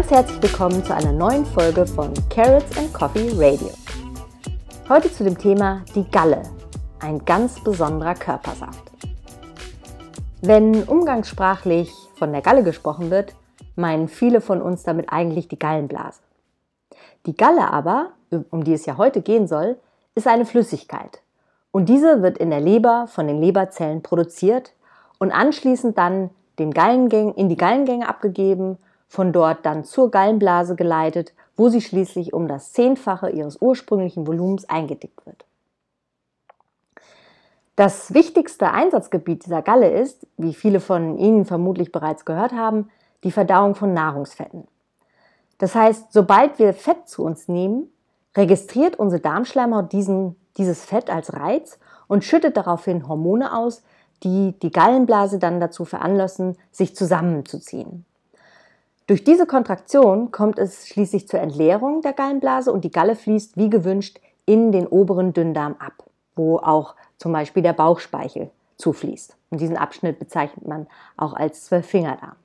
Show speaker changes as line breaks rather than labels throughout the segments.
Ganz herzlich willkommen zu einer neuen Folge von Carrots and Coffee Radio. Heute zu dem Thema die Galle, ein ganz besonderer Körpersaft. Wenn umgangssprachlich von der Galle gesprochen wird, meinen viele von uns damit eigentlich die Gallenblase. Die Galle aber, um die es ja heute gehen soll, ist eine Flüssigkeit. Und diese wird in der Leber von den Leberzellen produziert und anschließend dann den in die Gallengänge abgegeben, von dort dann zur Gallenblase geleitet, wo sie schließlich um das Zehnfache ihres ursprünglichen Volumens eingedickt wird. Das wichtigste Einsatzgebiet dieser Galle ist, wie viele von Ihnen vermutlich bereits gehört haben, die Verdauung von Nahrungsfetten. Das heißt, sobald wir Fett zu uns nehmen, registriert unsere Darmschleimhaut diesen, dieses Fett als Reiz und schüttet daraufhin Hormone aus, die die Gallenblase dann dazu veranlassen, sich zusammenzuziehen. Durch diese Kontraktion kommt es schließlich zur Entleerung der Gallenblase und die Galle fließt wie gewünscht in den oberen Dünndarm ab, wo auch zum Beispiel der Bauchspeichel zufließt. Und diesen Abschnitt bezeichnet man auch als Zwölffingerdarm.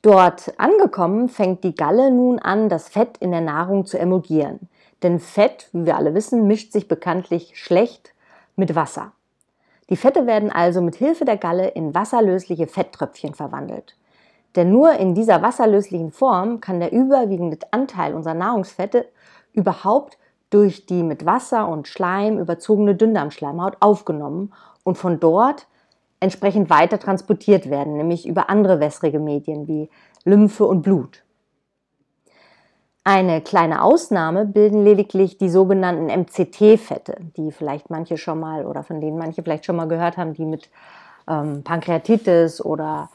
Dort angekommen fängt die Galle nun an, das Fett in der Nahrung zu emulgieren. Denn Fett, wie wir alle wissen, mischt sich bekanntlich schlecht mit Wasser. Die Fette werden also mit Hilfe der Galle in wasserlösliche Fetttröpfchen verwandelt. Denn nur in dieser wasserlöslichen Form kann der überwiegende Anteil unserer Nahrungsfette überhaupt durch die mit Wasser und Schleim überzogene Dünndarmschleimhaut aufgenommen und von dort entsprechend weiter transportiert werden, nämlich über andere wässrige Medien wie Lymphe und Blut. Eine kleine Ausnahme bilden lediglich die sogenannten MCT-Fette, die vielleicht manche schon mal oder von denen manche vielleicht schon mal gehört haben, die mit ähm, Pankreatitis oder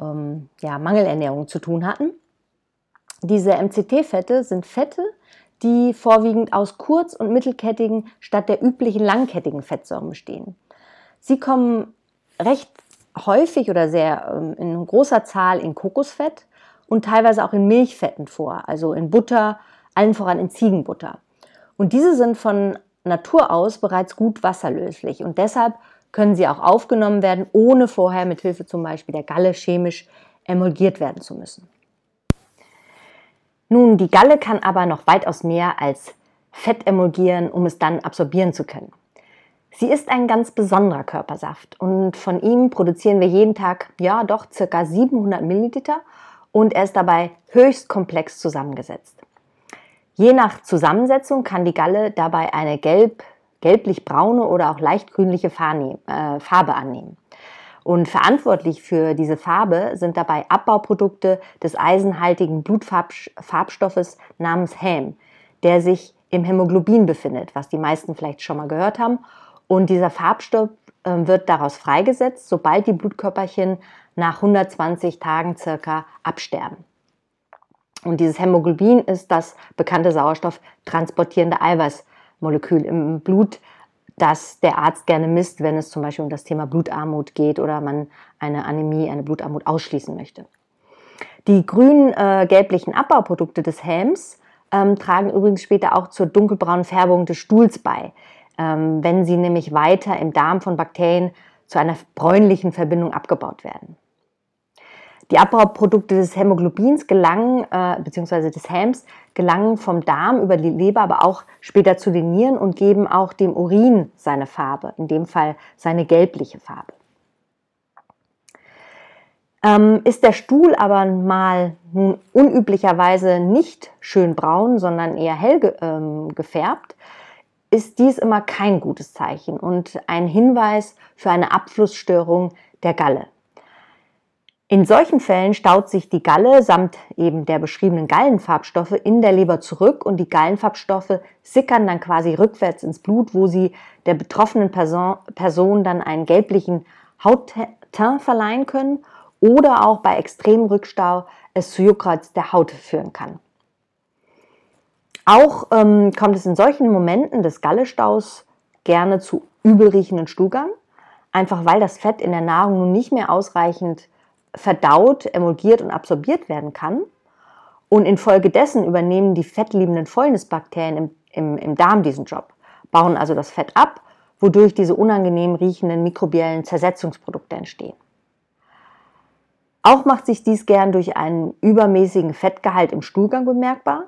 ähm, ja, Mangelernährung zu tun hatten. Diese MCT-Fette sind Fette, die vorwiegend aus kurz- und mittelkettigen statt der üblichen langkettigen Fettsäuren bestehen. Sie kommen recht häufig oder sehr ähm, in großer Zahl in Kokosfett und teilweise auch in Milchfetten vor, also in Butter, allen voran in Ziegenbutter. Und diese sind von Natur aus bereits gut wasserlöslich und deshalb können sie auch aufgenommen werden, ohne vorher mit Hilfe zum Beispiel der Galle chemisch emulgiert werden zu müssen. Nun, die Galle kann aber noch weitaus mehr als Fett emulgieren, um es dann absorbieren zu können. Sie ist ein ganz besonderer Körpersaft und von ihm produzieren wir jeden Tag, ja doch, circa 700 Milliliter und er ist dabei höchst komplex zusammengesetzt. Je nach Zusammensetzung kann die Galle dabei eine gelb, gelblich-braune oder auch leicht grünliche äh, Farbe annehmen. Und verantwortlich für diese Farbe sind dabei Abbauprodukte des eisenhaltigen Blutfarbstoffes namens Häm, der sich im Hämoglobin befindet, was die meisten vielleicht schon mal gehört haben und dieser Farbstoff äh, wird daraus freigesetzt, sobald die Blutkörperchen nach 120 Tagen circa absterben. Und dieses Hämoglobin ist das bekannte Sauerstoff transportierende Eiweißmolekül im Blut, das der Arzt gerne misst, wenn es zum Beispiel um das Thema Blutarmut geht oder man eine Anämie, eine Blutarmut ausschließen möchte. Die grün-gelblichen äh, Abbauprodukte des Helms ähm, tragen übrigens später auch zur dunkelbraunen Färbung des Stuhls bei. Ähm, wenn sie nämlich weiter im Darm von Bakterien zu einer bräunlichen Verbindung abgebaut werden. Die Abbauprodukte des Hämoglobins gelangen, äh, beziehungsweise des Hams, gelangen vom Darm über die Leber, aber auch später zu den Nieren und geben auch dem Urin seine Farbe, in dem Fall seine gelbliche Farbe. Ähm, ist der Stuhl aber mal nun unüblicherweise nicht schön braun, sondern eher hell ge ähm, gefärbt, ist dies immer kein gutes Zeichen und ein Hinweis für eine Abflussstörung der Galle. In solchen Fällen staut sich die Galle samt eben der beschriebenen Gallenfarbstoffe in der Leber zurück und die Gallenfarbstoffe sickern dann quasi rückwärts ins Blut, wo sie der betroffenen Person, Person dann einen gelblichen Hautteint verleihen können oder auch bei extremem Rückstau es zu Juckreiz der Haut führen kann. Auch ähm, kommt es in solchen Momenten des Gallestaus gerne zu übelriechenden Stuhlgang, einfach weil das Fett in der Nahrung nun nicht mehr ausreichend verdaut, emulgiert und absorbiert werden kann. Und infolgedessen übernehmen die fettliebenden Fäulnisbakterien im, im, im Darm diesen Job, bauen also das Fett ab, wodurch diese unangenehm riechenden mikrobiellen Zersetzungsprodukte entstehen. Auch macht sich dies gern durch einen übermäßigen Fettgehalt im Stuhlgang bemerkbar,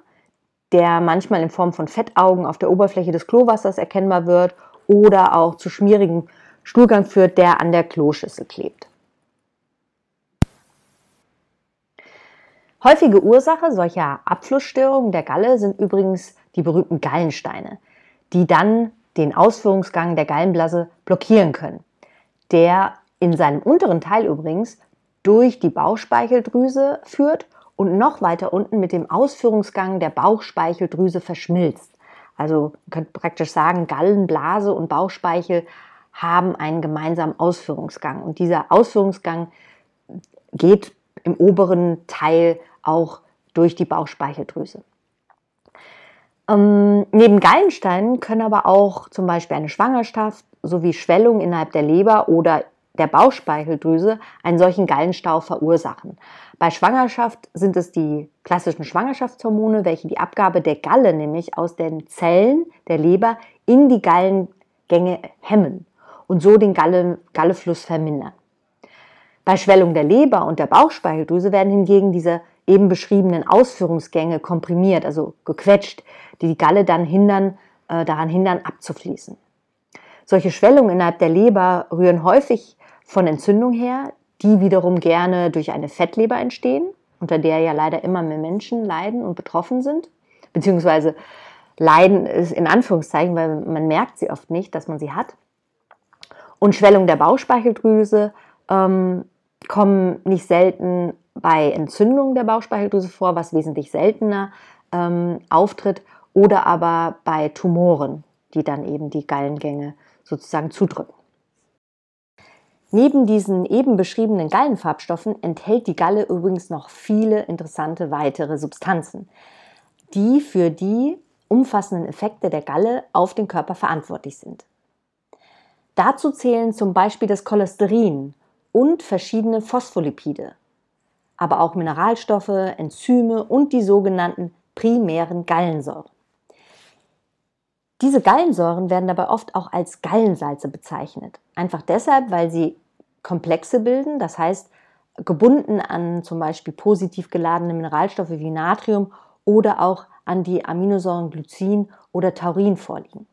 der manchmal in Form von Fettaugen auf der Oberfläche des Klowassers erkennbar wird oder auch zu schmierigem Stuhlgang führt, der an der Kloschüssel klebt. Häufige Ursache solcher Abflussstörungen der Galle sind übrigens die berühmten Gallensteine, die dann den Ausführungsgang der Gallenblase blockieren können, der in seinem unteren Teil übrigens durch die Bauchspeicheldrüse führt und noch weiter unten mit dem Ausführungsgang der Bauchspeicheldrüse verschmilzt. Also man könnte praktisch sagen, Gallenblase und Bauchspeichel haben einen gemeinsamen Ausführungsgang. Und dieser Ausführungsgang geht im oberen Teil auch durch die Bauchspeicheldrüse. Ähm, neben Gallensteinen können aber auch zum Beispiel eine Schwangerschaft sowie Schwellung innerhalb der Leber oder der Bauchspeicheldrüse einen solchen Gallenstau verursachen. Bei Schwangerschaft sind es die klassischen Schwangerschaftshormone, welche die Abgabe der Galle nämlich aus den Zellen der Leber in die Gallengänge hemmen und so den Galle, Gallefluss vermindern. Bei Schwellung der Leber und der Bauchspeicheldrüse werden hingegen diese eben beschriebenen Ausführungsgänge komprimiert, also gequetscht, die die Galle dann hindern, äh, daran hindern, abzufließen. Solche Schwellungen innerhalb der Leber rühren häufig von Entzündung her, die wiederum gerne durch eine Fettleber entstehen, unter der ja leider immer mehr Menschen leiden und betroffen sind, beziehungsweise leiden ist in Anführungszeichen, weil man merkt sie oft nicht, dass man sie hat. Und Schwellung der Bauchspeicheldrüse ähm, kommen nicht selten bei Entzündungen der Bauchspeicheldrüse vor, was wesentlich seltener ähm, auftritt, oder aber bei Tumoren, die dann eben die Gallengänge sozusagen zudrücken. Neben diesen eben beschriebenen Gallenfarbstoffen enthält die Galle übrigens noch viele interessante weitere Substanzen, die für die umfassenden Effekte der Galle auf den Körper verantwortlich sind. Dazu zählen zum Beispiel das Cholesterin und verschiedene Phospholipide, aber auch Mineralstoffe, Enzyme und die sogenannten primären Gallensäuren. Diese Gallensäuren werden dabei oft auch als Gallensalze bezeichnet. Einfach deshalb, weil sie Komplexe bilden, das heißt gebunden an zum Beispiel positiv geladene Mineralstoffe wie Natrium oder auch an die Aminosäuren Glycin oder Taurin vorliegen.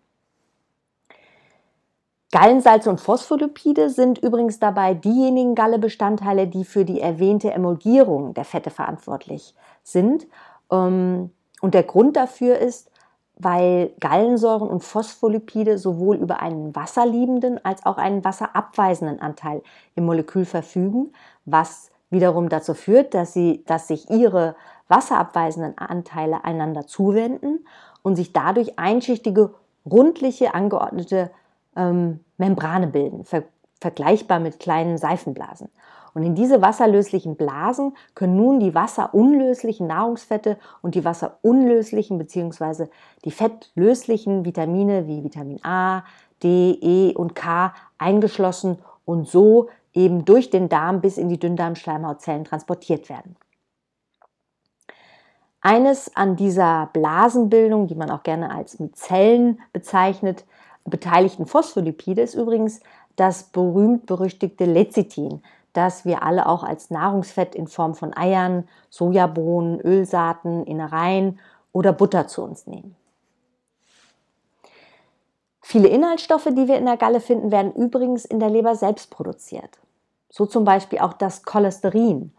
Gallensalze und Phospholipide sind übrigens dabei diejenigen Gallebestandteile, die für die erwähnte Emulgierung der Fette verantwortlich sind. Ähm, und der Grund dafür ist, weil Gallensäuren und Phospholipide sowohl über einen wasserliebenden als auch einen wasserabweisenden Anteil im Molekül verfügen, was wiederum dazu führt, dass, sie, dass sich ihre wasserabweisenden Anteile einander zuwenden und sich dadurch einschichtige, rundliche, angeordnete ähm, Membrane bilden, ver vergleichbar mit kleinen Seifenblasen. Und in diese wasserlöslichen Blasen können nun die wasserunlöslichen Nahrungsfette und die wasserunlöslichen bzw. die fettlöslichen Vitamine wie Vitamin A, D, E und K eingeschlossen und so eben durch den Darm bis in die Dünndarmschleimhautzellen transportiert werden. Eines an dieser Blasenbildung, die man auch gerne als Mizellen bezeichnet, beteiligten Phospholipide ist übrigens das berühmt-berüchtigte Lecithin, das wir alle auch als Nahrungsfett in Form von Eiern, Sojabohnen, Ölsaaten, Innereien oder Butter zu uns nehmen. Viele Inhaltsstoffe, die wir in der Galle finden, werden übrigens in der Leber selbst produziert. So zum Beispiel auch das Cholesterin.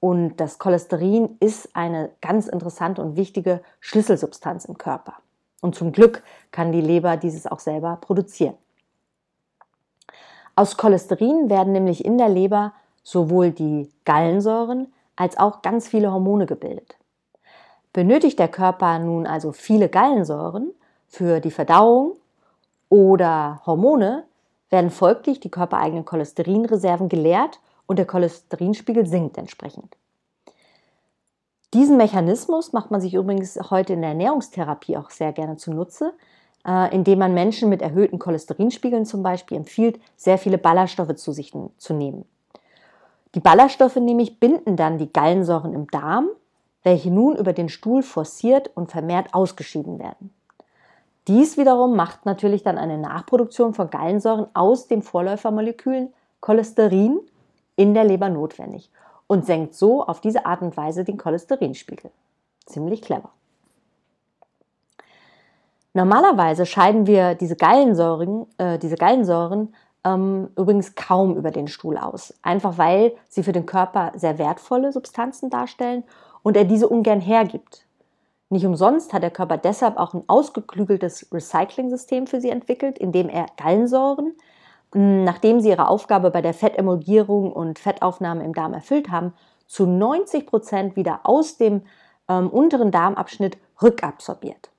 Und das Cholesterin ist eine ganz interessante und wichtige Schlüsselsubstanz im Körper. Und zum Glück kann die Leber dieses auch selber produzieren. Aus Cholesterin werden nämlich in der Leber sowohl die Gallensäuren als auch ganz viele Hormone gebildet. Benötigt der Körper nun also viele Gallensäuren für die Verdauung oder Hormone, werden folglich die körpereigenen Cholesterinreserven geleert und der Cholesterinspiegel sinkt entsprechend. Diesen Mechanismus macht man sich übrigens heute in der Ernährungstherapie auch sehr gerne zunutze, äh, indem man Menschen mit erhöhten Cholesterinspiegeln zum Beispiel empfiehlt, sehr viele Ballaststoffe zu sich zu nehmen. Die Ballaststoffe nämlich binden dann die Gallensäuren im Darm, welche nun über den Stuhl forciert und vermehrt ausgeschieden werden. Dies wiederum macht natürlich dann eine Nachproduktion von Gallensäuren aus dem Vorläufermolekül Cholesterin in der Leber notwendig. Und senkt so auf diese Art und Weise den Cholesterinspiegel. Ziemlich clever. Normalerweise scheiden wir diese Gallensäuren, äh, diese Gallensäuren ähm, übrigens kaum über den Stuhl aus. Einfach weil sie für den Körper sehr wertvolle Substanzen darstellen und er diese ungern hergibt. Nicht umsonst hat der Körper deshalb auch ein ausgeklügeltes Recycling-System für sie entwickelt, in dem er Gallensäuren, nachdem sie ihre Aufgabe bei der Fettemulgierung und Fettaufnahme im Darm erfüllt haben, zu 90 Prozent wieder aus dem ähm, unteren Darmabschnitt rückabsorbiert.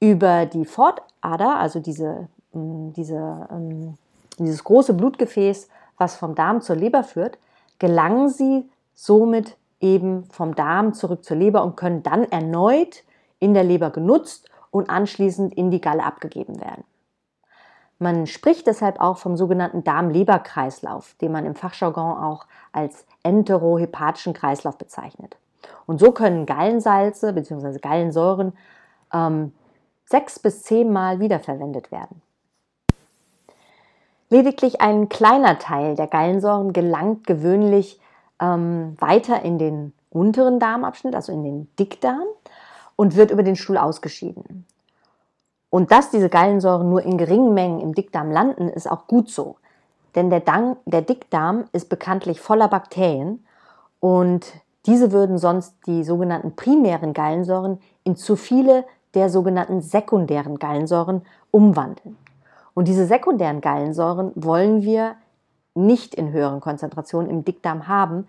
Über die Fortader, also diese diese, ähm, dieses große Blutgefäß, was vom Darm zur Leber führt, gelangen sie somit eben vom Darm zurück zur Leber und können dann erneut in der Leber genutzt und anschließend in die Galle abgegeben werden. Man spricht deshalb auch vom sogenannten Darm-Leber-Kreislauf, den man im Fachjargon auch als enterohepatischen Kreislauf bezeichnet. Und so können Gallensalze bzw. Gallensäuren ähm, sechs bis zehnmal wiederverwendet werden. Lediglich ein kleiner Teil der Gallensäuren gelangt gewöhnlich ähm, weiter in den unteren Darmabschnitt, also in den Dickdarm, und wird über den Stuhl ausgeschieden. Und dass diese Gallensäuren nur in geringen Mengen im Dickdarm landen, ist auch gut so. Denn der, Darm, der Dickdarm ist bekanntlich voller Bakterien und diese würden sonst die sogenannten primären Gallensäuren in zu viele der sogenannten sekundären Gallensäuren umwandeln. Und diese sekundären Gallensäuren wollen wir nicht in höheren Konzentrationen im Dickdarm haben,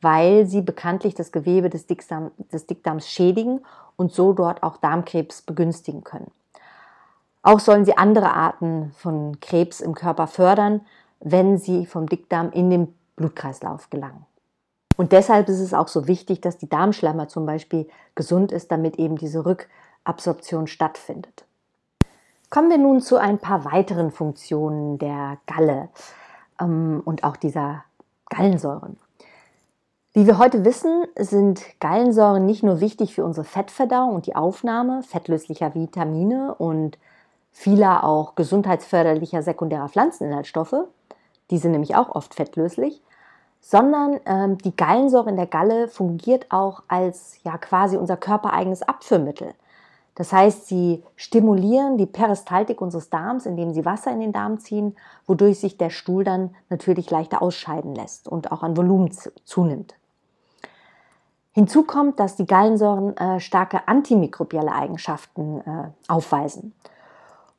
weil sie bekanntlich das Gewebe des, Dickdarm, des Dickdarms schädigen und so dort auch Darmkrebs begünstigen können. Auch sollen sie andere Arten von Krebs im Körper fördern, wenn sie vom Dickdarm in den Blutkreislauf gelangen. Und deshalb ist es auch so wichtig, dass die Darmschlemmer zum Beispiel gesund ist, damit eben diese Rückabsorption stattfindet. Kommen wir nun zu ein paar weiteren Funktionen der Galle ähm, und auch dieser Gallensäuren. Wie wir heute wissen, sind Gallensäuren nicht nur wichtig für unsere Fettverdauung und die Aufnahme fettlöslicher Vitamine und vieler auch gesundheitsförderlicher sekundärer Pflanzeninhaltsstoffe, die sind nämlich auch oft fettlöslich, sondern ähm, die Gallensäure in der Galle fungiert auch als ja quasi unser körpereigenes Abführmittel. Das heißt, sie stimulieren die Peristaltik unseres Darms, indem sie Wasser in den Darm ziehen, wodurch sich der Stuhl dann natürlich leichter ausscheiden lässt und auch an Volumen zunimmt. Hinzu kommt, dass die Gallensäuren äh, starke antimikrobielle Eigenschaften äh, aufweisen.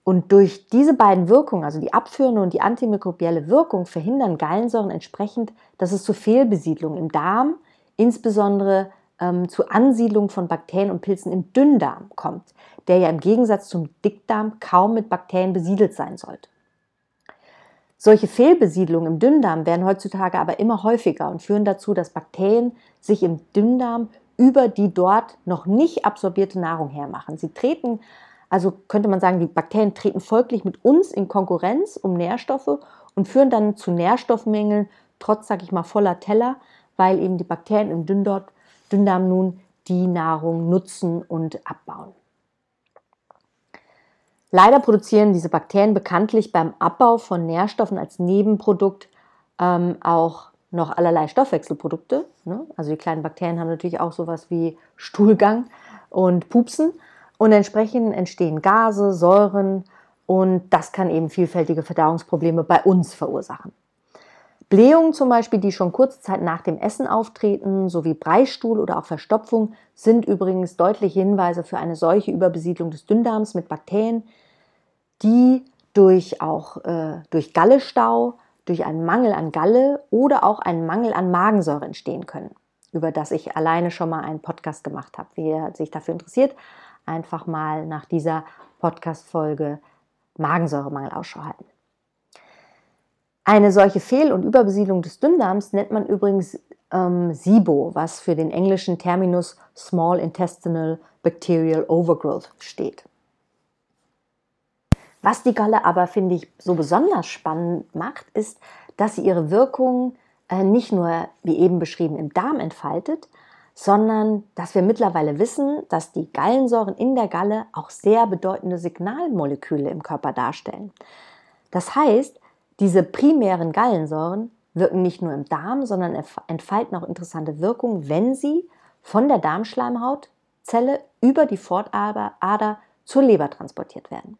Und durch diese beiden Wirkungen, also die abführende und die antimikrobielle Wirkung, verhindern Gallensäuren entsprechend, dass es zu Fehlbesiedlung im Darm, insbesondere ähm, zu Ansiedlung von Bakterien und Pilzen im Dünndarm kommt, der ja im Gegensatz zum Dickdarm kaum mit Bakterien besiedelt sein sollte. Solche Fehlbesiedlungen im Dünndarm werden heutzutage aber immer häufiger und führen dazu, dass Bakterien sich im Dünndarm über die dort noch nicht absorbierte Nahrung hermachen. Sie treten, also könnte man sagen, die Bakterien treten folglich mit uns in Konkurrenz um Nährstoffe und führen dann zu Nährstoffmängeln, trotz, sag ich mal, voller Teller, weil eben die Bakterien im Dünndarm Dünndarm nun die Nahrung nutzen und abbauen. Leider produzieren diese Bakterien bekanntlich beim Abbau von Nährstoffen als Nebenprodukt ähm, auch noch allerlei Stoffwechselprodukte. Ne? Also die kleinen Bakterien haben natürlich auch sowas wie Stuhlgang und Pupsen und entsprechend entstehen Gase, Säuren und das kann eben vielfältige Verdauungsprobleme bei uns verursachen. Blähungen zum Beispiel, die schon kurze Zeit nach dem Essen auftreten, sowie Breistuhl oder auch Verstopfung, sind übrigens deutliche Hinweise für eine solche Überbesiedlung des Dünndarms mit Bakterien, die durch auch äh, durch Gallestau, durch einen Mangel an Galle oder auch einen Mangel an Magensäure entstehen können, über das ich alleine schon mal einen Podcast gemacht habe. Wer sich dafür interessiert, einfach mal nach dieser Podcast-Folge Magensäuremangel Ausschau halten. Eine solche Fehl- und Überbesiedlung des Dünndarms nennt man übrigens ähm, SIBO, was für den englischen Terminus Small Intestinal Bacterial Overgrowth steht. Was die Galle aber, finde ich, so besonders spannend macht, ist, dass sie ihre Wirkung äh, nicht nur, wie eben beschrieben, im Darm entfaltet, sondern dass wir mittlerweile wissen, dass die Gallensäuren in der Galle auch sehr bedeutende Signalmoleküle im Körper darstellen. Das heißt, diese primären Gallensäuren wirken nicht nur im Darm, sondern entfalten auch interessante Wirkungen, wenn sie von der Darmschleimhautzelle über die Fortader zur Leber transportiert werden.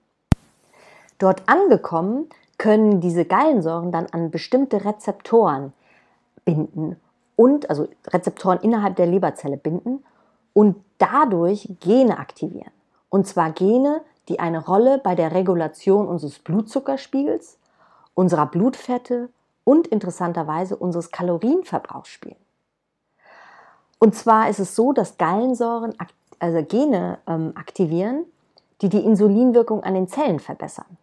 Dort angekommen können diese Gallensäuren dann an bestimmte Rezeptoren binden und also Rezeptoren innerhalb der Leberzelle binden und dadurch Gene aktivieren. Und zwar Gene, die eine Rolle bei der Regulation unseres Blutzuckerspiegels, unserer Blutfette und interessanterweise unseres Kalorienverbrauchs spielen. Und zwar ist es so, dass Gallensäuren also Gene ähm, aktivieren, die die Insulinwirkung an den Zellen verbessern.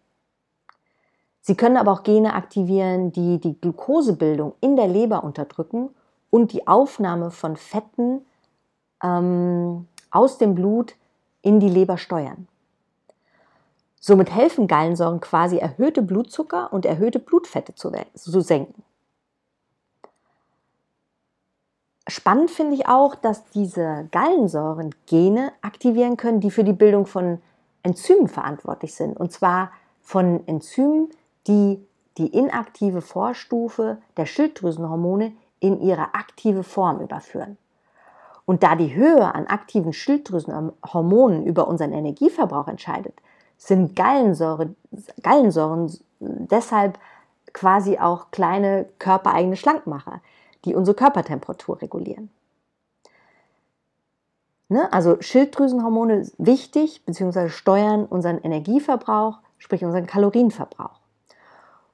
Sie können aber auch Gene aktivieren, die die Glukosebildung in der Leber unterdrücken und die Aufnahme von Fetten ähm, aus dem Blut in die Leber steuern. Somit helfen Gallensäuren quasi erhöhte Blutzucker und erhöhte Blutfette zu, zu senken. Spannend finde ich auch, dass diese Gallensäuren Gene aktivieren können, die für die Bildung von Enzymen verantwortlich sind. Und zwar von Enzymen, die die inaktive Vorstufe der Schilddrüsenhormone in ihre aktive Form überführen. Und da die Höhe an aktiven Schilddrüsenhormonen über unseren Energieverbrauch entscheidet, sind Gallensäure, Gallensäuren deshalb quasi auch kleine körpereigene Schlankmacher, die unsere Körpertemperatur regulieren. Ne? Also Schilddrüsenhormone wichtig bzw. steuern unseren Energieverbrauch, sprich unseren Kalorienverbrauch.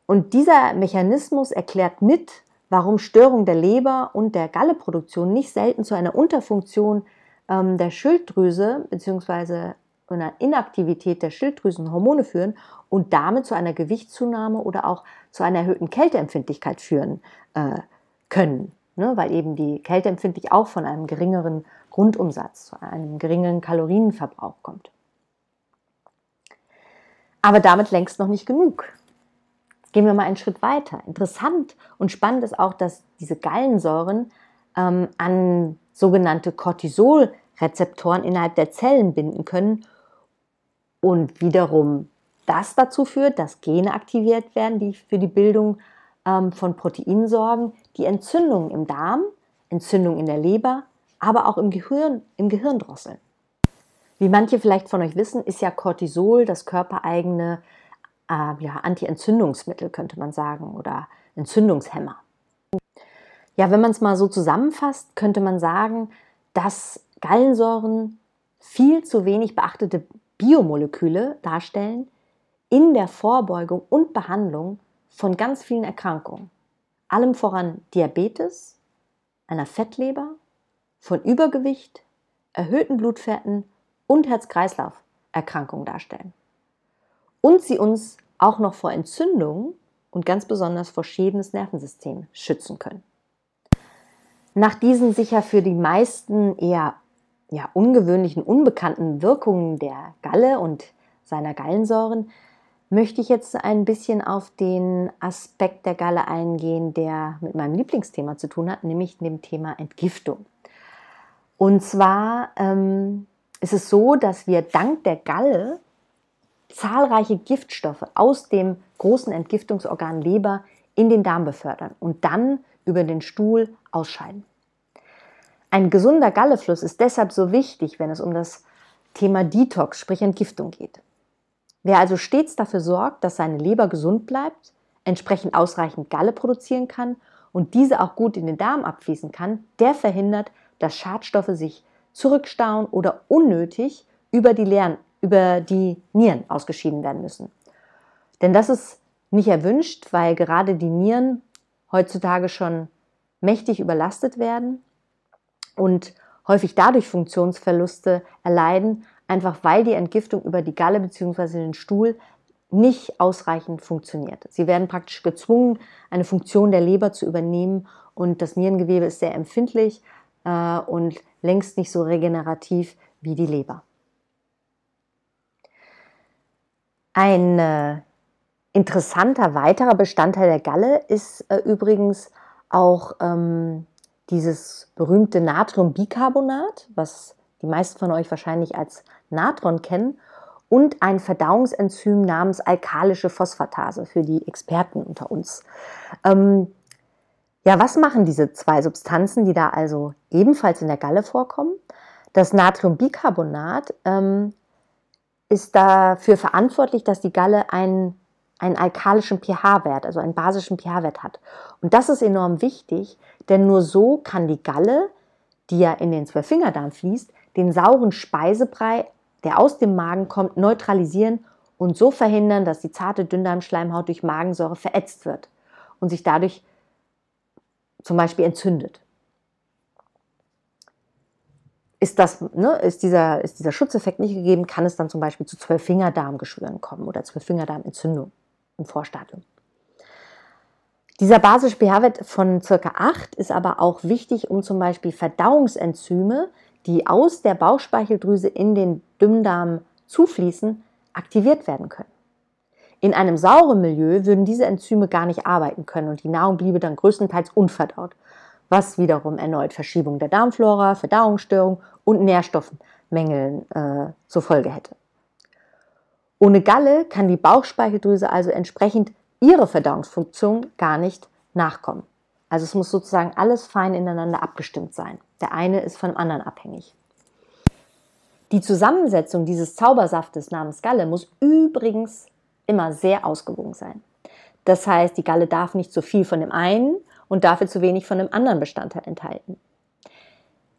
Und dieser Mechanismus erklärt mit, warum Störungen der Leber und der Galleproduktion nicht selten zu einer Unterfunktion ähm, der Schilddrüse bzw. einer Inaktivität der Schilddrüsenhormone führen und damit zu einer Gewichtszunahme oder auch zu einer erhöhten Kälteempfindlichkeit führen äh, können. Ne? Weil eben die Kälteempfindlichkeit auch von einem geringeren Grundumsatz, zu einem geringeren Kalorienverbrauch kommt. Aber damit längst noch nicht genug. Gehen wir mal einen Schritt weiter. Interessant und spannend ist auch, dass diese Gallensäuren ähm, an sogenannte Cortisolrezeptoren innerhalb der Zellen binden können und wiederum das dazu führt, dass Gene aktiviert werden, die für die Bildung ähm, von Proteinen sorgen, die Entzündungen im Darm, Entzündungen in der Leber, aber auch im Gehirn, im Gehirn drosseln. Wie manche vielleicht von euch wissen, ist ja Cortisol das körpereigene äh, ja, Anti-Entzündungsmittel, könnte man sagen, oder Entzündungshemmer. Ja, wenn man es mal so zusammenfasst, könnte man sagen, dass Gallensäuren viel zu wenig beachtete Biomoleküle darstellen in der Vorbeugung und Behandlung von ganz vielen Erkrankungen. Allem voran Diabetes, einer Fettleber, von Übergewicht, erhöhten Blutfetten und Herz-Kreislauf-Erkrankungen darstellen und sie uns auch noch vor Entzündungen und ganz besonders vor Schäden des Nervensystems schützen können. Nach diesen sicher für die meisten eher ja, ungewöhnlichen, unbekannten Wirkungen der Galle und seiner Gallensäuren möchte ich jetzt ein bisschen auf den Aspekt der Galle eingehen, der mit meinem Lieblingsthema zu tun hat, nämlich dem Thema Entgiftung. Und zwar ähm, ist es so, dass wir dank der Galle zahlreiche Giftstoffe aus dem großen Entgiftungsorgan Leber in den Darm befördern und dann über den Stuhl ausscheiden. Ein gesunder Gallefluss ist deshalb so wichtig, wenn es um das Thema Detox, sprich Entgiftung geht. Wer also stets dafür sorgt, dass seine Leber gesund bleibt, entsprechend ausreichend Galle produzieren kann und diese auch gut in den Darm abfließen kann, der verhindert, dass Schadstoffe sich zurückstauen oder unnötig über die leeren über die Nieren ausgeschieden werden müssen. Denn das ist nicht erwünscht, weil gerade die Nieren heutzutage schon mächtig überlastet werden und häufig dadurch Funktionsverluste erleiden, einfach weil die Entgiftung über die Galle bzw. den Stuhl nicht ausreichend funktioniert. Sie werden praktisch gezwungen, eine Funktion der Leber zu übernehmen und das Nierengewebe ist sehr empfindlich äh, und längst nicht so regenerativ wie die Leber. Ein äh, interessanter weiterer Bestandteil der Galle ist äh, übrigens auch ähm, dieses berühmte Natriumbicarbonat, was die meisten von euch wahrscheinlich als Natron kennen, und ein Verdauungsenzym namens alkalische Phosphatase für die Experten unter uns. Ähm, Ja, was machen diese zwei Substanzen, die da also ebenfalls in der Galle vorkommen? Das Natriumbicarbonat ähm, ist dafür verantwortlich, dass die Galle einen, einen alkalischen pH-Wert, also einen basischen pH-Wert hat. Und das ist enorm wichtig, denn nur so kann die Galle, die ja in den Zwölffingerdarm fließt, den sauren Speisebrei, der aus dem Magen kommt, neutralisieren und so verhindern, dass die zarte Dünndarmschleimhaut durch Magensäure verätzt wird und sich dadurch zum Beispiel entzündet. Ist, das, ne, ist, dieser, ist dieser Schutzeffekt nicht gegeben, kann es dann zum Beispiel zu Zwölffingerdarmgeschwüren kommen oder Zwölffingerdarmentzündung im Vorstadium. Dieser basische pH-Wert von ca. 8 ist aber auch wichtig, um zum Beispiel Verdauungsenzyme, die aus der Bauchspeicheldrüse in den Dünndarm zufließen, aktiviert werden können. In einem sauren Milieu würden diese Enzyme gar nicht arbeiten können und die Nahrung bliebe dann größtenteils unverdaut, was wiederum erneut Verschiebung der Darmflora, Verdauungsstörung und Nährstoffmängeln äh, zur Folge hätte. Ohne Galle kann die Bauchspeicheldrüse also entsprechend ihre Verdauungsfunktion gar nicht nachkommen. Also es muss sozusagen alles fein ineinander abgestimmt sein. Der eine ist vom anderen abhängig. Die Zusammensetzung dieses Zaubersaftes namens Galle muss übrigens immer sehr ausgewogen sein. Das heißt, die Galle darf nicht zu viel von dem einen und dafür zu wenig von dem anderen Bestandteil enthalten.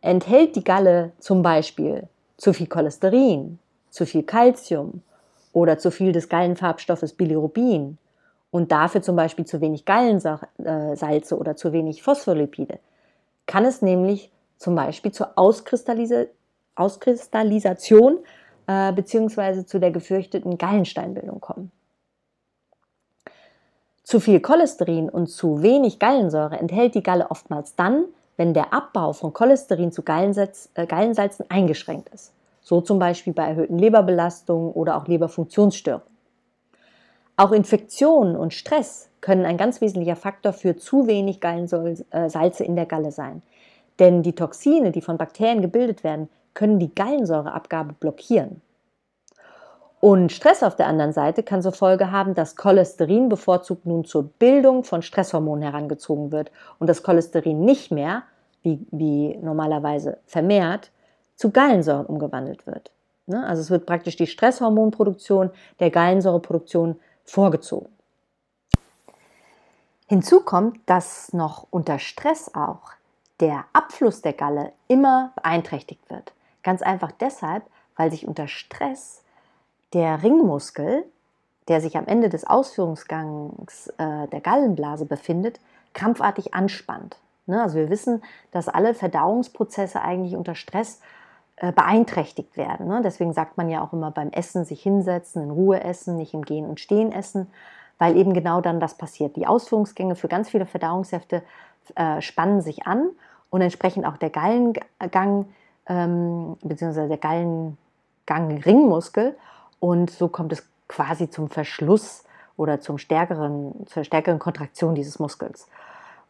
Enthält die Galle zum Beispiel zu viel Cholesterin, zu viel Calcium oder zu viel des Gallenfarbstoffes Bilirubin und dafür zum Beispiel zu wenig Gallensalze oder zu wenig Phospholipide, kann es nämlich zum Beispiel zur Auskristallisation Auskristallisation äh, bzw. zu der gefürchteten Gallensteinbildung kommen. Zu viel Cholesterin und zu wenig Gallensäure enthält die Galle oftmals dann, wenn der Abbau von Cholesterin zu Gallensalz, äh, Gallensalzen eingeschränkt ist. So zum Beispiel bei erhöhten Leberbelastungen oder auch Leberfunktionsstörungen. Auch Infektionen und Stress können ein ganz wesentlicher Faktor für zu wenig Gallensalze in der Galle sein. Denn die Toxine, die von Bakterien gebildet werden, können die Gallensäureabgabe blockieren. Und Stress auf der anderen Seite kann zur Folge haben, dass Cholesterin bevorzugt nun zur Bildung von Stresshormonen herangezogen wird und das Cholesterin nicht mehr, wie, wie normalerweise vermehrt, zu Gallensäuren umgewandelt wird. Ne? Also es wird praktisch die Stresshormonproduktion der Gallensäureproduktion vorgezogen. Hinzu kommt, dass noch unter Stress auch der Abfluss der Galle immer beeinträchtigt wird. Ganz einfach deshalb, weil sich unter Stress der Ringmuskel, der sich am Ende des Ausführungsgangs äh, der Gallenblase befindet, krampfartig anspannt. Ne? Also wir wissen, dass alle Verdauungsprozesse eigentlich unter Stress äh, beeinträchtigt werden. Ne? Deswegen sagt man ja auch immer beim Essen sich hinsetzen, in Ruhe essen, nicht im Gehen und Stehen essen, weil eben genau dann das passiert. Die Ausführungsgänge für ganz viele Verdauungssäfte äh, spannen sich an und entsprechend auch der Gallengang ähm, beziehungsweise der Gallengang-Ringmuskel und so kommt es quasi zum Verschluss oder zum stärkeren, zur stärkeren Kontraktion dieses Muskels.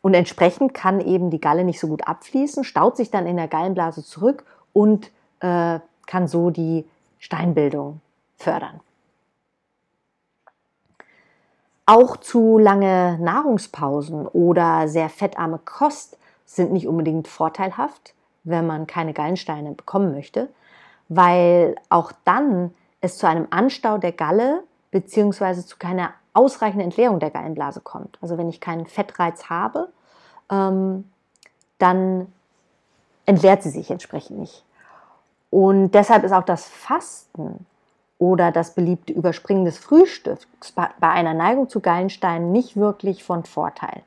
Und entsprechend kann eben die Galle nicht so gut abfließen, staut sich dann in der Gallenblase zurück und äh, kann so die Steinbildung fördern. Auch zu lange Nahrungspausen oder sehr fettarme Kost sind nicht unbedingt vorteilhaft, wenn man keine Gallensteine bekommen möchte, weil auch dann es zu einem Anstau der Galle bzw. zu keiner ausreichenden Entleerung der Gallenblase kommt. Also wenn ich keinen Fettreiz habe, ähm, dann entleert sie sich entsprechend nicht. Und deshalb ist auch das Fasten oder das beliebte Überspringen des Frühstücks bei einer Neigung zu Gallensteinen nicht wirklich von Vorteil,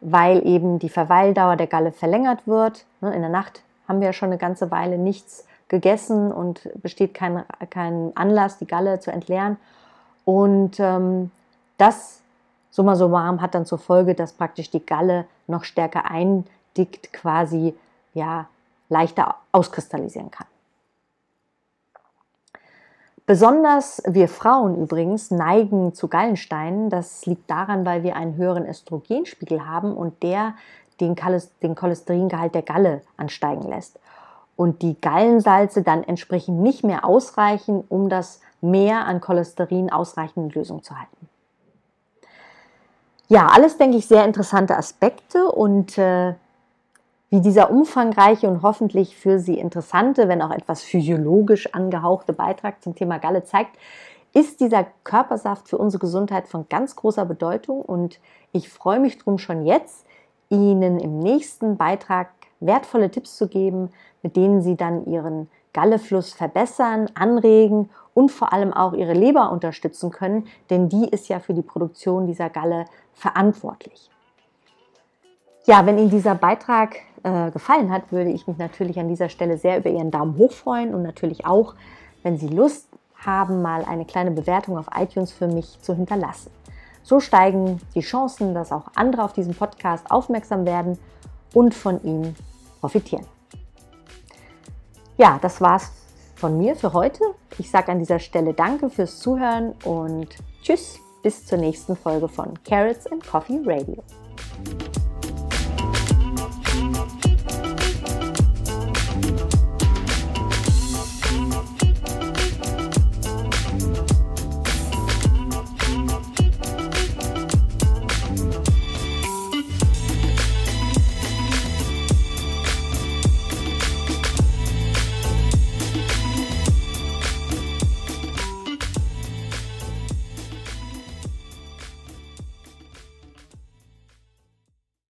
weil eben die Verweildauer der Galle verlängert wird. Ne, in der Nacht haben wir ja schon eine ganze Weile nichts gegessen und besteht kein, kein Anlass, die Galle zu entleeren. Und ähm, das, summa summarum, hat dann zur Folge, dass praktisch die Galle noch stärker eindickt, quasi ja, leichter auskristallisieren kann. Besonders wir Frauen übrigens neigen zu Gallensteinen. Das liegt daran, weil wir einen höheren Östrogenspiegel haben und der den, Cholesteringehalt der Galle ansteigen lässt. Und die Gallensalze dann entsprechend nicht mehr ausreichen, um das Mehr an Cholesterin ausreichend in Lösung zu halten. Ja, alles, denke ich, sehr interessante Aspekte und äh, wie dieser umfangreiche und hoffentlich für Sie interessante, wenn auch etwas physiologisch angehauchte Beitrag zum Thema Galle zeigt, ist dieser Körpersaft für unsere Gesundheit von ganz großer Bedeutung und ich freue mich drum schon jetzt, Ihnen im nächsten Beitrag wertvolle Tipps zu geben, mit denen Sie dann Ihren Gallefluss verbessern, anregen und vor allem auch Ihre Leber unterstützen können, denn die ist ja für die Produktion dieser Galle verantwortlich. Ja, wenn Ihnen dieser Beitrag äh, gefallen hat, würde ich mich natürlich an dieser Stelle sehr über Ihren Daumen hoch freuen und natürlich auch, wenn Sie Lust haben, mal eine kleine Bewertung auf iTunes für mich zu hinterlassen. So steigen die Chancen, dass auch andere auf diesen Podcast aufmerksam werden und von ihm profitieren. Ja, das war's von mir für heute. Ich sage an dieser Stelle Danke fürs Zuhören und Tschüss, bis zur nächsten Folge von Carrots and Coffee Radio.